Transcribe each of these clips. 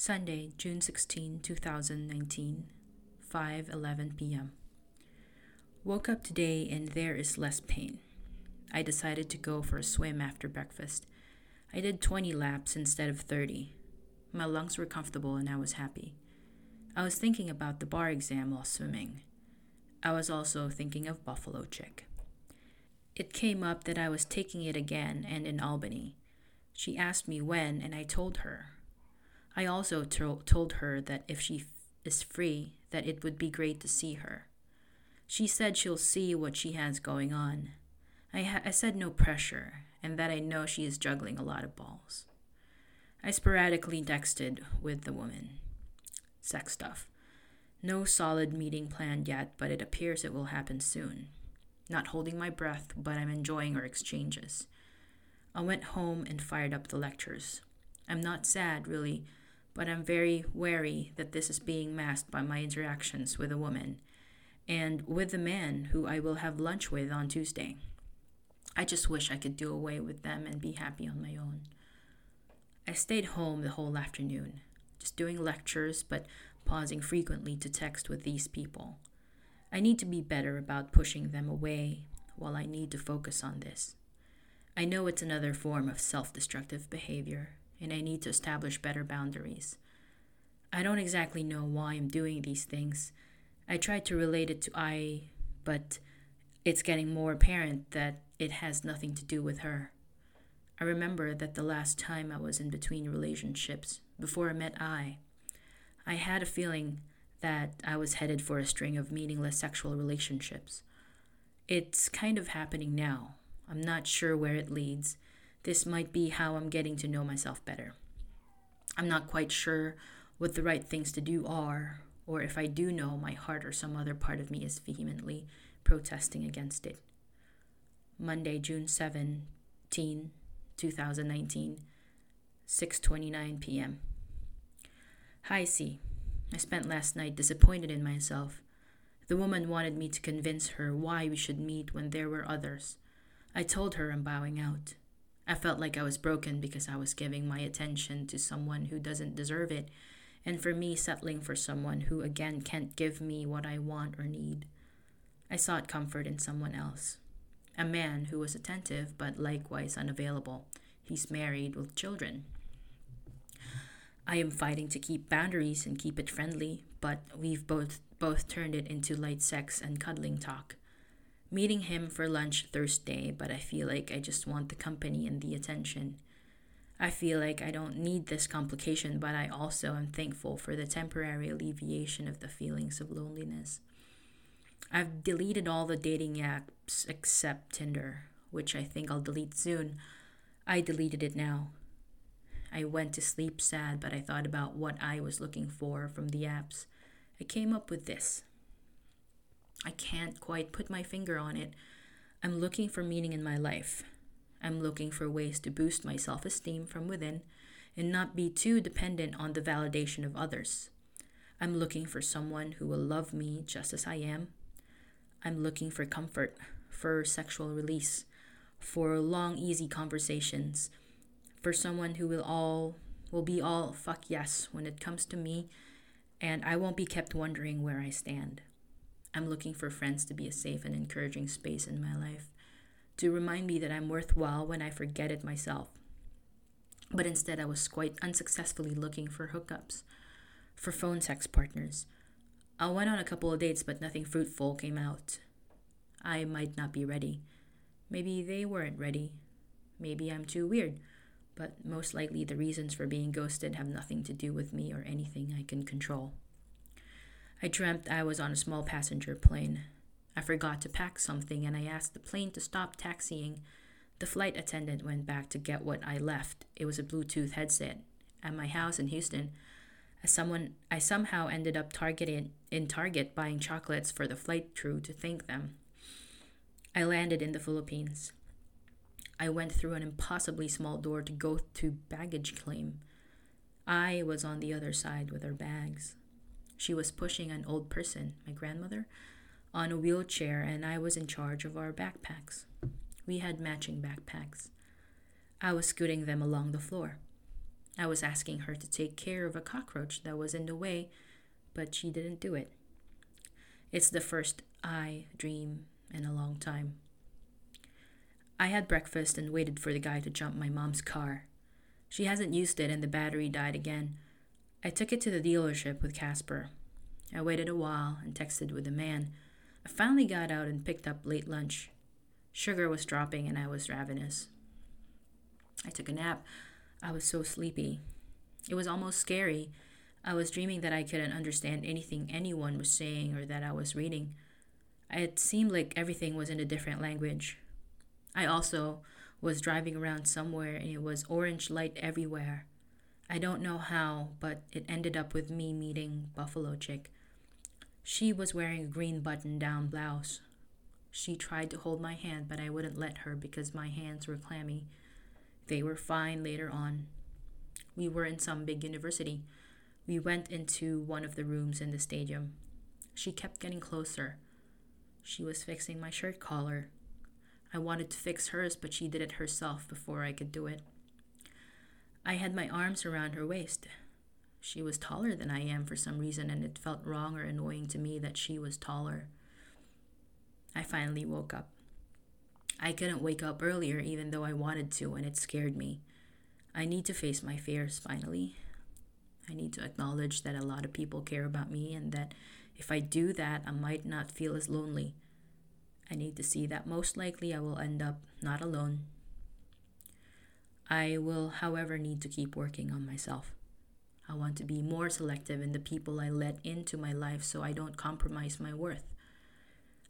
Sunday, June 16, 2019, 5:11 p.m. Woke up today and there is less pain. I decided to go for a swim after breakfast. I did 20 laps instead of 30. My lungs were comfortable and I was happy. I was thinking about the bar exam while swimming. I was also thinking of Buffalo Chick. It came up that I was taking it again and in Albany. She asked me when, and I told her. I also to- told her that if she f- is free, that it would be great to see her. She said she'll see what she has going on. I, ha- I said no pressure, and that I know she is juggling a lot of balls. I sporadically texted with the woman. Sex stuff. No solid meeting planned yet, but it appears it will happen soon. Not holding my breath, but I'm enjoying our exchanges. I went home and fired up the lectures. I'm not sad, really, but I'm very wary that this is being masked by my interactions with a woman and with the man who I will have lunch with on Tuesday. I just wish I could do away with them and be happy on my own. I stayed home the whole afternoon, just doing lectures, but pausing frequently to text with these people. I need to be better about pushing them away while I need to focus on this. I know it's another form of self destructive behavior, and I need to establish better boundaries. I don't exactly know why I'm doing these things. I tried to relate it to I, but it's getting more apparent that it has nothing to do with her. I remember that the last time I was in between relationships, before I met I, I had a feeling that I was headed for a string of meaningless sexual relationships. It's kind of happening now. I'm not sure where it leads. This might be how I'm getting to know myself better. I'm not quite sure what the right things to do are, or if I do know, my heart or some other part of me is vehemently protesting against it. Monday, June 17, 2019, 6:29 p.m. Hi C. I spent last night disappointed in myself. The woman wanted me to convince her why we should meet when there were others. I told her I'm bowing out. I felt like I was broken because I was giving my attention to someone who doesn't deserve it, and for me settling for someone who again can't give me what I want or need. I sought comfort in someone else. A man who was attentive but likewise unavailable. He's married with children. I am fighting to keep boundaries and keep it friendly, but we've both both turned it into light sex and cuddling talk meeting him for lunch Thursday, but I feel like I just want the company and the attention. I feel like I don't need this complication, but I also am thankful for the temporary alleviation of the feelings of loneliness. I've deleted all the dating apps except Tinder, which I think I'll delete soon. I deleted it now. I went to sleep sad, but I thought about what I was looking for from the apps. I came up with this. I can't quite put my finger on it. I'm looking for meaning in my life. I'm looking for ways to boost my self esteem from within and not be too dependent on the validation of others. I'm looking for someone who will love me just as I am. I'm looking for comfort, for sexual release, for long easy conversations, for someone who will all will be all fuck yes when it comes to me and I won't be kept wondering where I stand. I'm looking for friends to be a safe and encouraging space in my life, to remind me that I'm worthwhile when I forget it myself. But instead, I was quite unsuccessfully looking for hookups, for phone sex partners. I went on a couple of dates, but nothing fruitful came out. I might not be ready. Maybe they weren't ready. Maybe I'm too weird. But most likely, the reasons for being ghosted have nothing to do with me or anything I can control. I dreamt I was on a small passenger plane. I forgot to pack something and I asked the plane to stop taxiing. The flight attendant went back to get what I left. It was a Bluetooth headset. At my house in Houston, someone I somehow ended up targeted in Target buying chocolates for the flight crew to thank them. I landed in the Philippines. I went through an impossibly small door to go to baggage claim. I was on the other side with our bags. She was pushing an old person, my grandmother, on a wheelchair, and I was in charge of our backpacks. We had matching backpacks. I was scooting them along the floor. I was asking her to take care of a cockroach that was in the way, but she didn't do it. It's the first I dream in a long time. I had breakfast and waited for the guy to jump my mom's car. She hasn't used it and the battery died again. I took it to the dealership with Casper. I waited a while and texted with the man. I finally got out and picked up late lunch. Sugar was dropping and I was ravenous. I took a nap. I was so sleepy. It was almost scary. I was dreaming that I couldn't understand anything anyone was saying or that I was reading. It seemed like everything was in a different language. I also was driving around somewhere and it was orange light everywhere. I don't know how, but it ended up with me meeting Buffalo Chick. She was wearing a green button down blouse. She tried to hold my hand, but I wouldn't let her because my hands were clammy. They were fine later on. We were in some big university. We went into one of the rooms in the stadium. She kept getting closer. She was fixing my shirt collar. I wanted to fix hers, but she did it herself before I could do it. I had my arms around her waist. She was taller than I am for some reason, and it felt wrong or annoying to me that she was taller. I finally woke up. I couldn't wake up earlier, even though I wanted to, and it scared me. I need to face my fears finally. I need to acknowledge that a lot of people care about me, and that if I do that, I might not feel as lonely. I need to see that most likely I will end up not alone. I will, however, need to keep working on myself. I want to be more selective in the people I let into my life so I don't compromise my worth.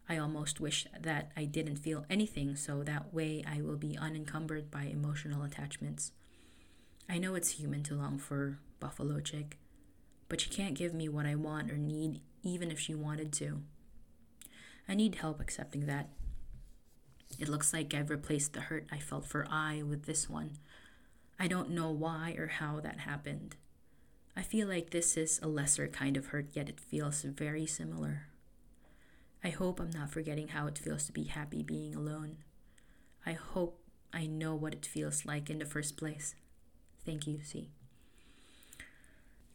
I almost wish that I didn't feel anything so that way I will be unencumbered by emotional attachments. I know it's human to long for Buffalo Chick, but she can't give me what I want or need even if she wanted to. I need help accepting that. It looks like I've replaced the hurt I felt for I with this one. I don't know why or how that happened. I feel like this is a lesser kind of hurt, yet it feels very similar. I hope I'm not forgetting how it feels to be happy being alone. I hope I know what it feels like in the first place. Thank you, C.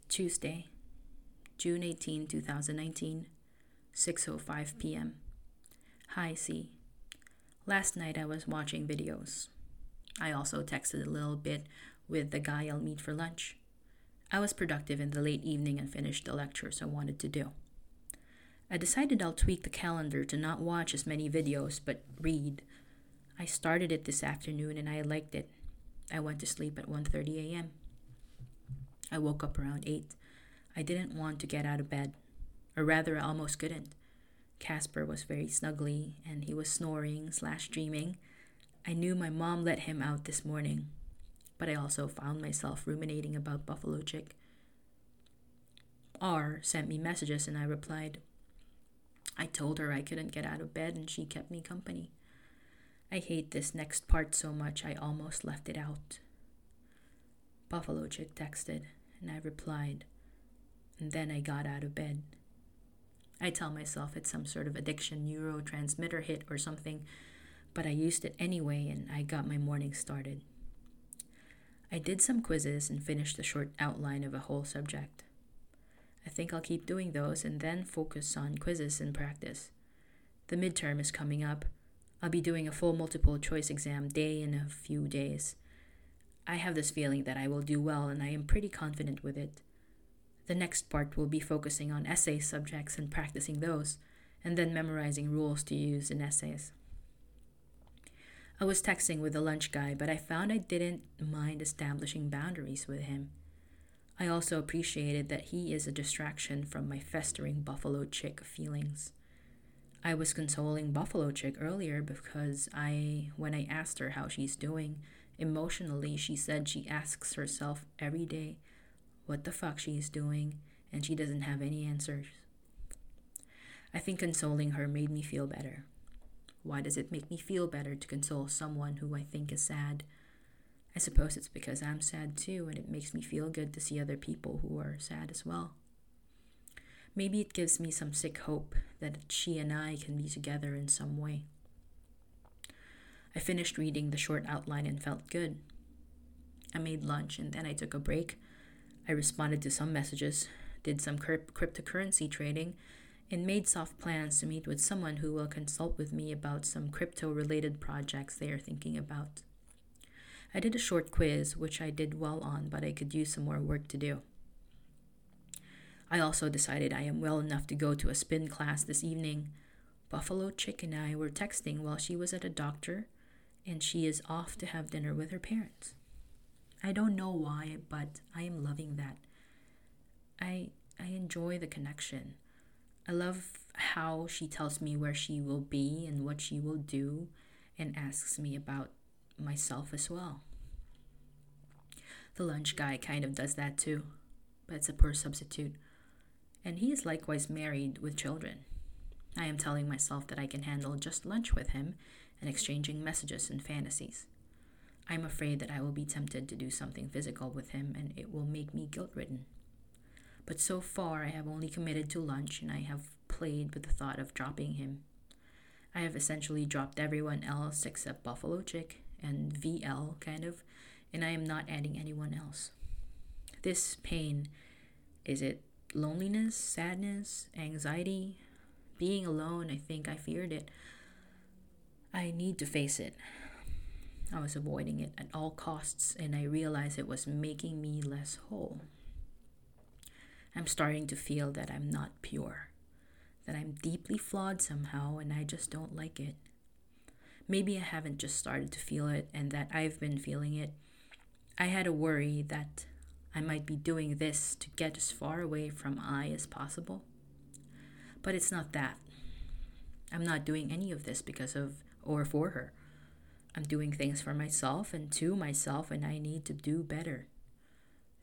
Tuesday, June 18, 2019, 6:05 p.m. Hi, C. Last night I was watching videos. I also texted a little bit with the guy I'll meet for lunch. I was productive in the late evening and finished the lectures I wanted to do. I decided I'll tweak the calendar to not watch as many videos but read. I started it this afternoon and I liked it. I went to sleep at 1:30 a.m. I woke up around 8. I didn't want to get out of bed, or rather I almost couldn't. Casper was very snuggly, and he was snoring slash dreaming. I knew my mom let him out this morning, but I also found myself ruminating about Buffalo Chick. R sent me messages, and I replied. I told her I couldn't get out of bed, and she kept me company. I hate this next part so much I almost left it out. Buffalo Chick texted, and I replied, and then I got out of bed. I tell myself it's some sort of addiction neurotransmitter hit or something, but I used it anyway and I got my morning started. I did some quizzes and finished a short outline of a whole subject. I think I'll keep doing those and then focus on quizzes and practice. The midterm is coming up. I'll be doing a full multiple choice exam day in a few days. I have this feeling that I will do well and I am pretty confident with it. The next part will be focusing on essay subjects and practicing those, and then memorizing rules to use in essays. I was texting with the lunch guy, but I found I didn't mind establishing boundaries with him. I also appreciated that he is a distraction from my festering Buffalo Chick feelings. I was consoling Buffalo Chick earlier because I when I asked her how she's doing, emotionally she said she asks herself every day what the fuck she is doing, and she doesn't have any answers. I think consoling her made me feel better. Why does it make me feel better to console someone who I think is sad? I suppose it's because I'm sad too, and it makes me feel good to see other people who are sad as well. Maybe it gives me some sick hope that she and I can be together in some way. I finished reading the short outline and felt good. I made lunch and then I took a break. I responded to some messages, did some crypt- cryptocurrency trading, and made soft plans to meet with someone who will consult with me about some crypto related projects they are thinking about. I did a short quiz, which I did well on, but I could use some more work to do. I also decided I am well enough to go to a spin class this evening. Buffalo Chick and I were texting while she was at a doctor, and she is off to have dinner with her parents. I don't know why, but I am loving that. I I enjoy the connection. I love how she tells me where she will be and what she will do and asks me about myself as well. The lunch guy kind of does that too, but it's a poor substitute. And he is likewise married with children. I am telling myself that I can handle just lunch with him and exchanging messages and fantasies. I'm afraid that I will be tempted to do something physical with him and it will make me guilt ridden. But so far, I have only committed to lunch and I have played with the thought of dropping him. I have essentially dropped everyone else except Buffalo Chick and VL, kind of, and I am not adding anyone else. This pain is it loneliness, sadness, anxiety, being alone? I think I feared it. I need to face it. I was avoiding it at all costs, and I realized it was making me less whole. I'm starting to feel that I'm not pure, that I'm deeply flawed somehow, and I just don't like it. Maybe I haven't just started to feel it and that I've been feeling it. I had a worry that I might be doing this to get as far away from I as possible. But it's not that. I'm not doing any of this because of or for her. I'm doing things for myself and to myself, and I need to do better.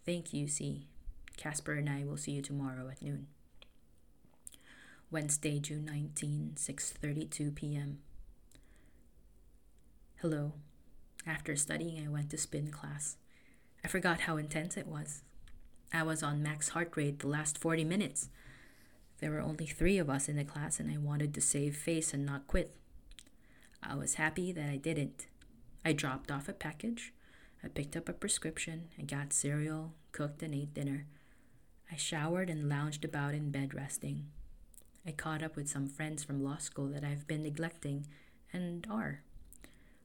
Thank you, C. Casper and I will see you tomorrow at noon. Wednesday, June 19, 6:32 p.m. Hello. After studying, I went to spin class. I forgot how intense it was. I was on max heart rate the last 40 minutes. There were only three of us in the class, and I wanted to save face and not quit. I was happy that I didn't. I dropped off a package. I picked up a prescription. I got cereal, cooked, and ate dinner. I showered and lounged about in bed resting. I caught up with some friends from law school that I've been neglecting and are.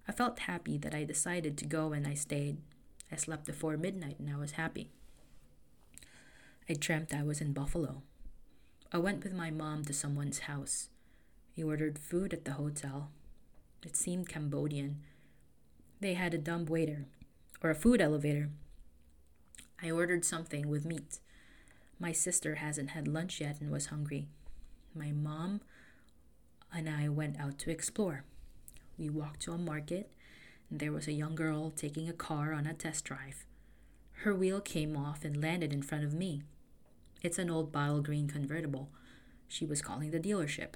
I felt happy that I decided to go and I stayed. I slept before midnight and I was happy. I dreamt I was in Buffalo. I went with my mom to someone's house. We ordered food at the hotel. It seemed Cambodian. They had a dumb waiter, or a food elevator. I ordered something with meat. My sister hasn't had lunch yet and was hungry. My mom and I went out to explore. We walked to a market, and there was a young girl taking a car on a test drive. Her wheel came off and landed in front of me. It's an old bottle green convertible. She was calling the dealership.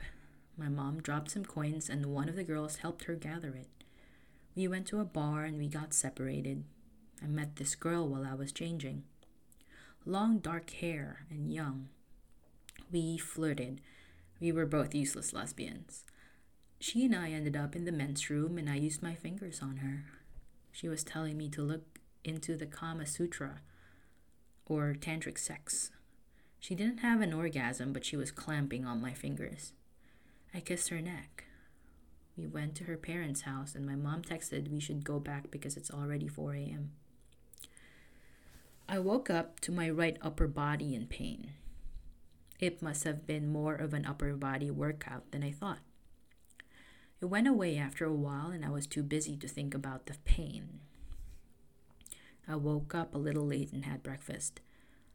My mom dropped some coins, and one of the girls helped her gather it. We went to a bar and we got separated. I met this girl while I was changing long dark hair, and young. We flirted. We were both useless lesbians. She and I ended up in the men's room, and I used my fingers on her. She was telling me to look into the Kama Sutra, or tantric sex. She didn't have an orgasm, but she was clamping on my fingers. I kissed her neck. We went to her parents' house, and my mom texted we should go back because it's already 4 a.m. I woke up to my right upper body in pain. It must have been more of an upper body workout than I thought. It went away after a while, and I was too busy to think about the pain. I woke up a little late and had breakfast.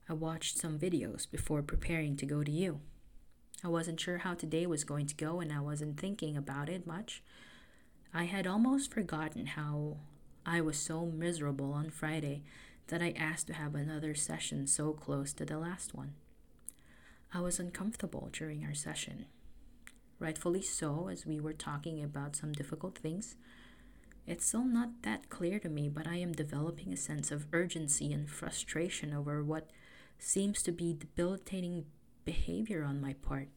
I watched some videos before preparing to go to you. I wasn't sure how today was going to go, and I wasn't thinking about it much. I had almost forgotten how I was so miserable on Friday that I asked to have another session so close to the last one. I was uncomfortable during our session. Rightfully so, as we were talking about some difficult things. It's still not that clear to me, but I am developing a sense of urgency and frustration over what seems to be debilitating behavior on my part.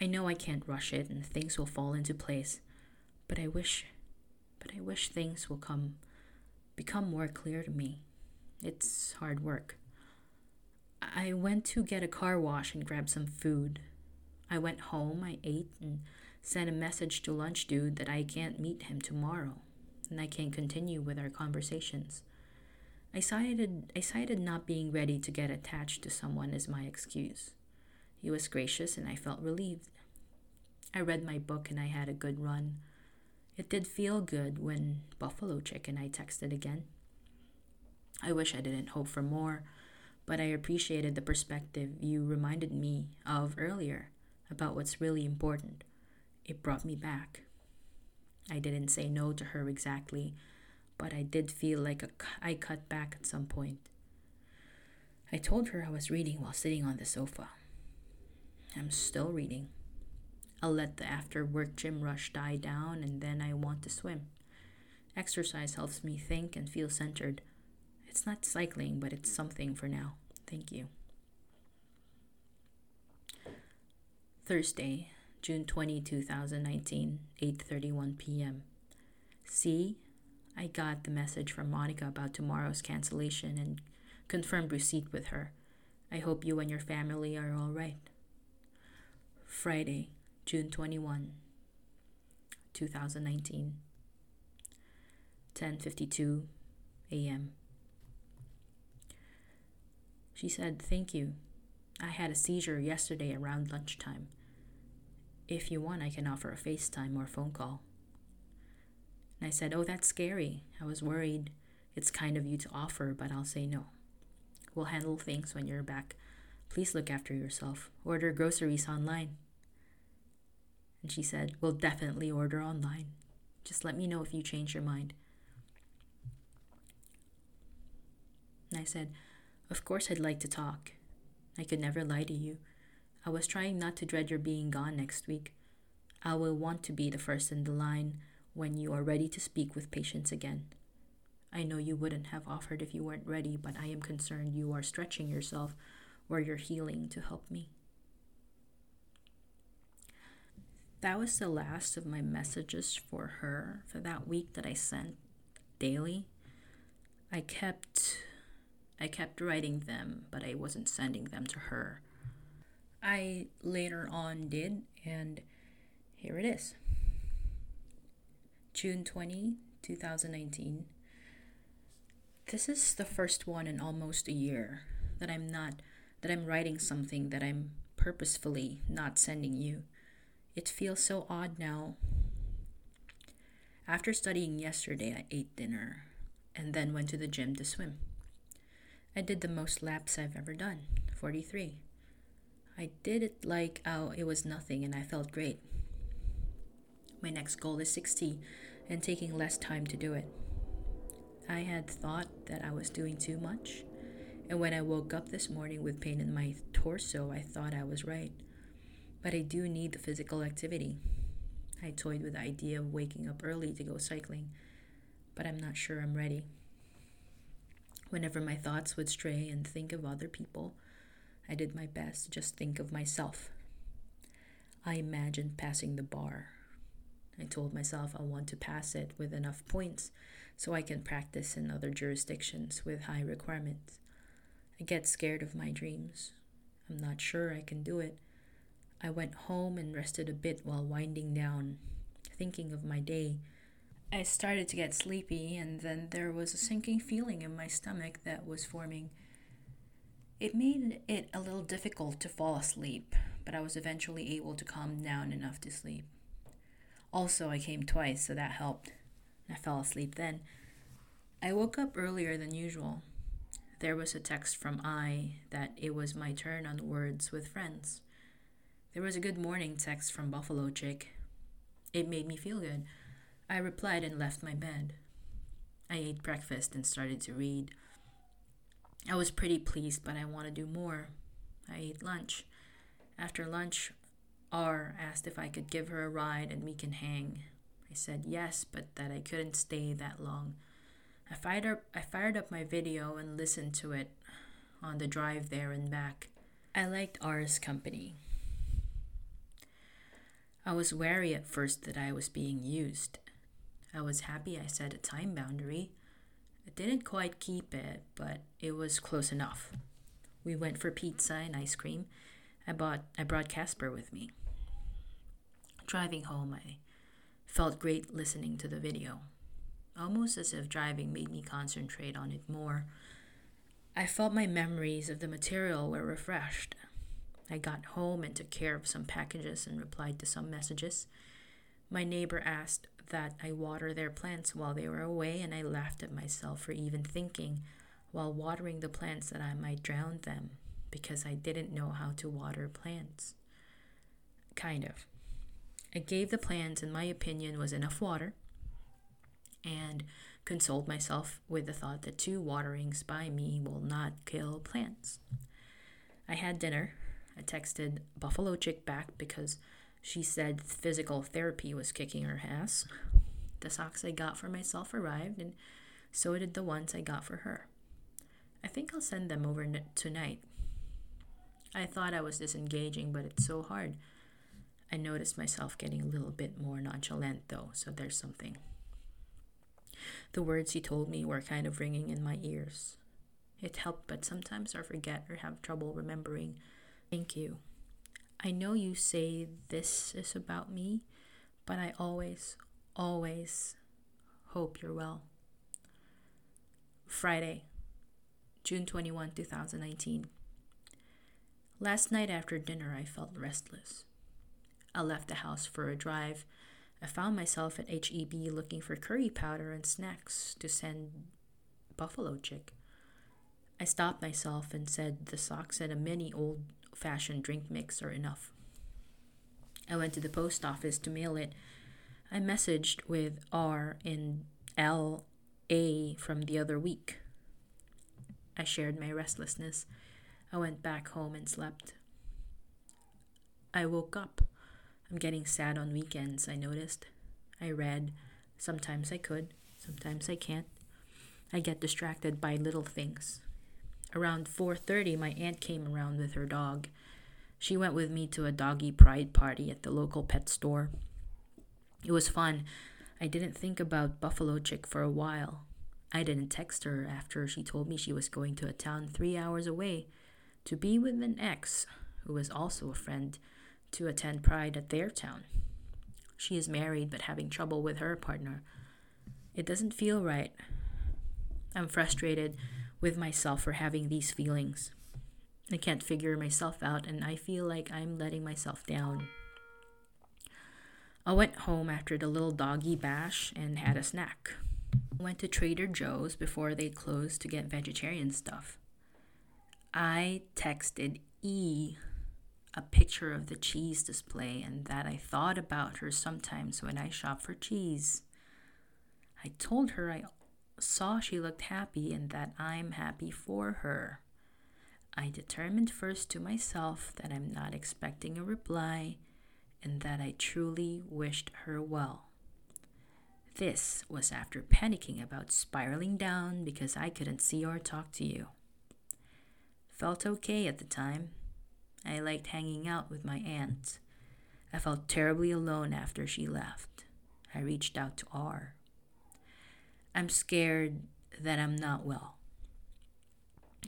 I know I can't rush it and things will fall into place, but I wish but I wish things will come become more clear to me. It's hard work. I went to get a car wash and grab some food. I went home, I ate, and sent a message to Lunch Dude that I can't meet him tomorrow and I can't continue with our conversations. I cited, I cited not being ready to get attached to someone as my excuse. He was gracious and I felt relieved. I read my book and I had a good run. It did feel good when Buffalo chicken I texted again. I wish I didn't hope for more, but I appreciated the perspective you reminded me of earlier about what's really important. It brought me back. I didn't say no to her exactly, but I did feel like a, I cut back at some point. I told her I was reading while sitting on the sofa. I'm still reading. I'll let the after work gym rush die down and then I want to swim. Exercise helps me think and feel centered. It's not cycling, but it's something for now. Thank you. Thursday, June 20, 2019, 8:31 p.m. See, I got the message from Monica about tomorrow's cancellation and confirmed receipt with her. I hope you and your family are all right. Friday, June 21, 2019, 10:52 a.m. She said, "Thank you. I had a seizure yesterday around lunchtime." If you want, I can offer a FaceTime or phone call. And I said, Oh, that's scary. I was worried. It's kind of you to offer, but I'll say no. We'll handle things when you're back. Please look after yourself. Order groceries online. And she said, We'll definitely order online. Just let me know if you change your mind. And I said, Of course, I'd like to talk. I could never lie to you. I was trying not to dread your being gone next week. I will want to be the first in the line when you are ready to speak with patients again. I know you wouldn't have offered if you weren't ready, but I am concerned you are stretching yourself or you're healing to help me. That was the last of my messages for her for that week that I sent daily. I kept I kept writing them, but I wasn't sending them to her. I later on did, and here it is June 20, 2019. This is the first one in almost a year that I'm not, that I'm writing something that I'm purposefully not sending you. It feels so odd now. After studying yesterday, I ate dinner and then went to the gym to swim. I did the most laps I've ever done 43. I did it like oh, it was nothing and I felt great. My next goal is 60 and taking less time to do it. I had thought that I was doing too much, and when I woke up this morning with pain in my torso, I thought I was right. But I do need the physical activity. I toyed with the idea of waking up early to go cycling, but I'm not sure I'm ready. Whenever my thoughts would stray and think of other people, I did my best to just think of myself. I imagined passing the bar. I told myself I want to pass it with enough points so I can practice in other jurisdictions with high requirements. I get scared of my dreams. I'm not sure I can do it. I went home and rested a bit while winding down, thinking of my day. I started to get sleepy, and then there was a sinking feeling in my stomach that was forming. It made it a little difficult to fall asleep, but I was eventually able to calm down enough to sleep. Also, I came twice, so that helped. I fell asleep then. I woke up earlier than usual. There was a text from I that it was my turn on words with friends. There was a good morning text from Buffalo Chick. It made me feel good. I replied and left my bed. I ate breakfast and started to read. I was pretty pleased, but I want to do more. I ate lunch. After lunch, R asked if I could give her a ride and we can hang. I said yes, but that I couldn't stay that long. I fired up I fired up my video and listened to it on the drive there and back. I liked R's company. I was wary at first that I was being used. I was happy I set a time boundary. I didn't quite keep it, but it was close enough. We went for pizza and ice cream. I bought I brought Casper with me. Driving home, I felt great listening to the video, almost as if driving made me concentrate on it more. I felt my memories of the material were refreshed. I got home and took care of some packages and replied to some messages. My neighbor asked that I water their plants while they were away, and I laughed at myself for even thinking while watering the plants that I might drown them because I didn't know how to water plants. Kind of. I gave the plants, in my opinion, was enough water and consoled myself with the thought that two waterings by me will not kill plants. I had dinner. I texted Buffalo Chick back because she said physical therapy was kicking her ass. The socks I got for myself arrived, and so did the ones I got for her. I think I'll send them over n- tonight. I thought I was disengaging, but it's so hard. I noticed myself getting a little bit more nonchalant, though, so there's something. The words he told me were kind of ringing in my ears. It helped, but sometimes I forget or have trouble remembering. Thank you. I know you say this is about me, but I always, always hope you're well. Friday, June 21, 2019. Last night after dinner, I felt restless. I left the house for a drive. I found myself at HEB looking for curry powder and snacks to send Buffalo Chick. I stopped myself and said the socks and a mini old fashioned drink mix are enough. I went to the post office to mail it. I messaged with R in L A from the other week. I shared my restlessness. I went back home and slept. I woke up. I'm getting sad on weekends, I noticed. I read. Sometimes I could, sometimes I can't. I get distracted by little things. Around 4:30, my aunt came around with her dog. She went with me to a doggy pride party at the local pet store. It was fun. I didn't think about Buffalo Chick for a while. I didn't text her after she told me she was going to a town three hours away to be with an ex who was also a friend to attend Pride at their town. She is married but having trouble with her partner. It doesn't feel right. I'm frustrated with myself for having these feelings. I can't figure myself out, and I feel like I'm letting myself down. I went home after the little doggy bash and had a snack. Went to Trader Joe's before they closed to get vegetarian stuff. I texted E a picture of the cheese display and that I thought about her sometimes when I shop for cheese. I told her I saw she looked happy and that I'm happy for her. I determined first to myself that I'm not expecting a reply and that I truly wished her well. This was after panicking about spiraling down because I couldn't see or talk to you. Felt okay at the time. I liked hanging out with my aunt. I felt terribly alone after she left. I reached out to R. I'm scared that I'm not well.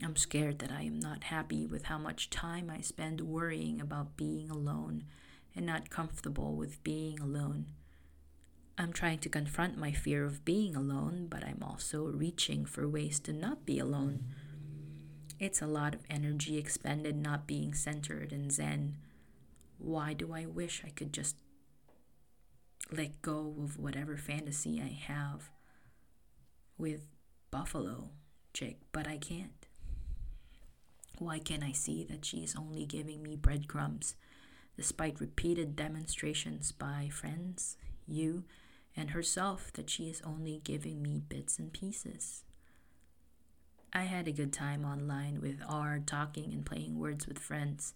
I'm scared that I am not happy with how much time I spend worrying about being alone and not comfortable with being alone. I'm trying to confront my fear of being alone, but I'm also reaching for ways to not be alone. It's a lot of energy expended not being centered and zen. Why do I wish I could just let go of whatever fantasy I have? With Buffalo chick, but I can't. Why can't I see that she is only giving me breadcrumbs, despite repeated demonstrations by friends, you, and herself that she is only giving me bits and pieces? I had a good time online with R talking and playing words with friends.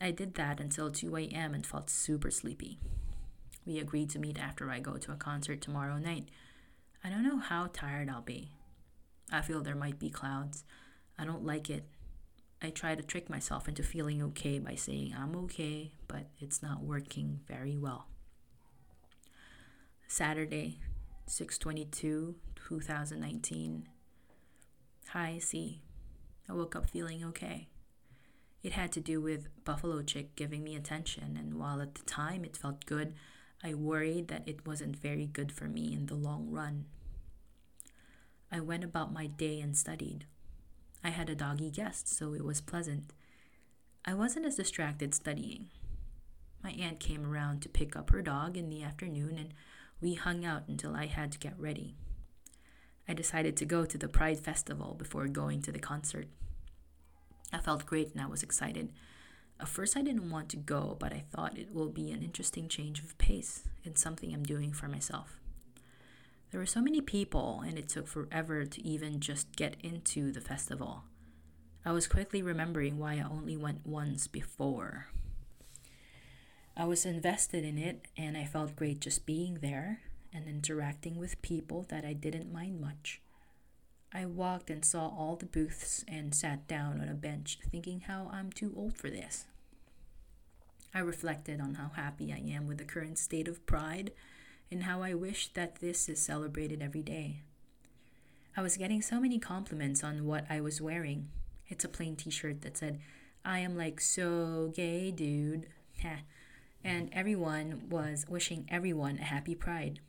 I did that until 2 a.m. and felt super sleepy. We agreed to meet after I go to a concert tomorrow night I don't know how tired I'll be. I feel there might be clouds. I don't like it. I try to trick myself into feeling okay by saying I'm okay, but it's not working very well. Saturday, 622, 2019. Hi, C. I woke up feeling okay. It had to do with Buffalo Chick giving me attention, and while at the time it felt good, I worried that it wasn't very good for me in the long run. I went about my day and studied. I had a doggy guest, so it was pleasant. I wasn't as distracted studying. My aunt came around to pick up her dog in the afternoon, and we hung out until I had to get ready. I decided to go to the Pride Festival before going to the concert. I felt great and I was excited. At first, I didn't want to go, but I thought it will be an interesting change of pace and something I'm doing for myself. There were so many people, and it took forever to even just get into the festival. I was quickly remembering why I only went once before. I was invested in it, and I felt great just being there and interacting with people that I didn't mind much. I walked and saw all the booths and sat down on a bench, thinking how I'm too old for this. I reflected on how happy I am with the current state of pride and how I wish that this is celebrated every day. I was getting so many compliments on what I was wearing. It's a plain t shirt that said, I am like so gay, dude. and everyone was wishing everyone a happy pride.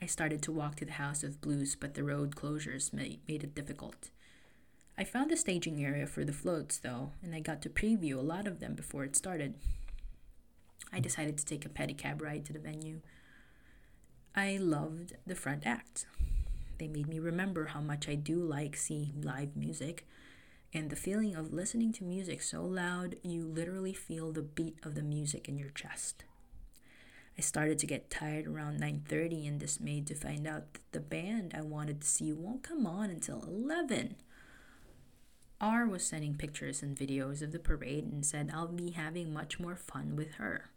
I started to walk to the House of Blues, but the road closures made, made it difficult. I found the staging area for the floats, though, and I got to preview a lot of them before it started. I decided to take a pedicab ride to the venue. I loved the front act. They made me remember how much I do like seeing live music and the feeling of listening to music so loud you literally feel the beat of the music in your chest. I started to get tired around 9:30 and dismayed to find out that the band I wanted to see won't come on until 11. R was sending pictures and videos of the parade and said I'll be having much more fun with her.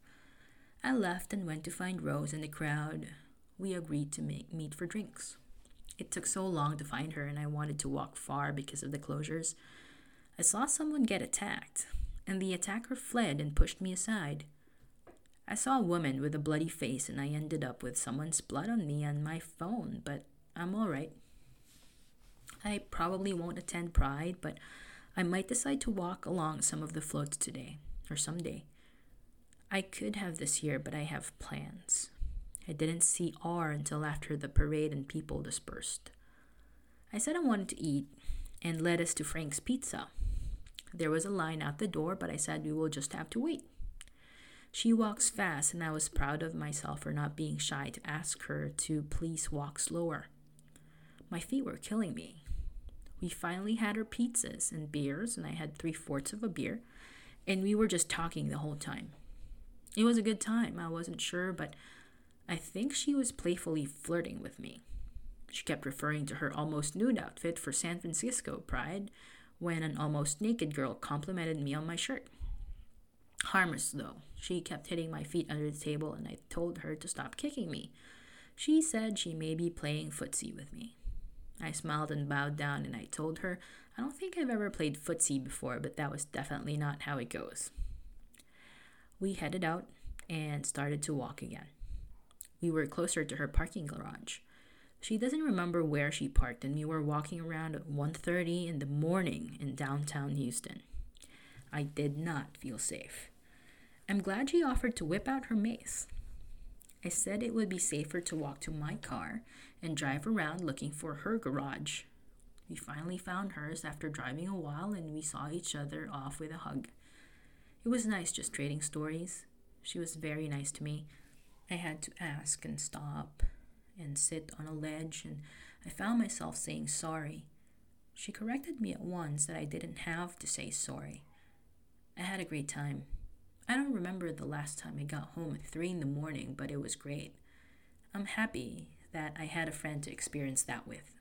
I left and went to find Rose in the crowd. We agreed to make, meet for drinks. It took so long to find her and I wanted to walk far because of the closures. I saw someone get attacked, and the attacker fled and pushed me aside. I saw a woman with a bloody face and I ended up with someone's blood on me and my phone, but I'm alright. I probably won't attend Pride, but I might decide to walk along some of the floats today or someday. I could have this year, but I have plans. I didn't see R until after the parade and people dispersed. I said I wanted to eat and led us to Frank's Pizza. There was a line out the door, but I said we will just have to wait. She walks fast, and I was proud of myself for not being shy to ask her to please walk slower. My feet were killing me. We finally had our pizzas and beers, and I had three fourths of a beer, and we were just talking the whole time. It was a good time. I wasn't sure, but I think she was playfully flirting with me. She kept referring to her almost nude outfit for San Francisco Pride when an almost naked girl complimented me on my shirt. Harmless, though. She kept hitting my feet under the table, and I told her to stop kicking me. She said she may be playing footsie with me. I smiled and bowed down, and I told her I don't think I've ever played footsie before, but that was definitely not how it goes. We headed out and started to walk again. We were closer to her parking garage. She doesn't remember where she parked, and we were walking around at 1:30 in the morning in downtown Houston. I did not feel safe. I'm glad she offered to whip out her mace. I said it would be safer to walk to my car and drive around looking for her garage. We finally found hers after driving a while and we saw each other off with a hug. It was nice just trading stories. She was very nice to me. I had to ask and stop and sit on a ledge, and I found myself saying sorry. She corrected me at once that I didn't have to say sorry. I had a great time. I don't remember the last time I got home at 3 in the morning, but it was great. I'm happy that I had a friend to experience that with.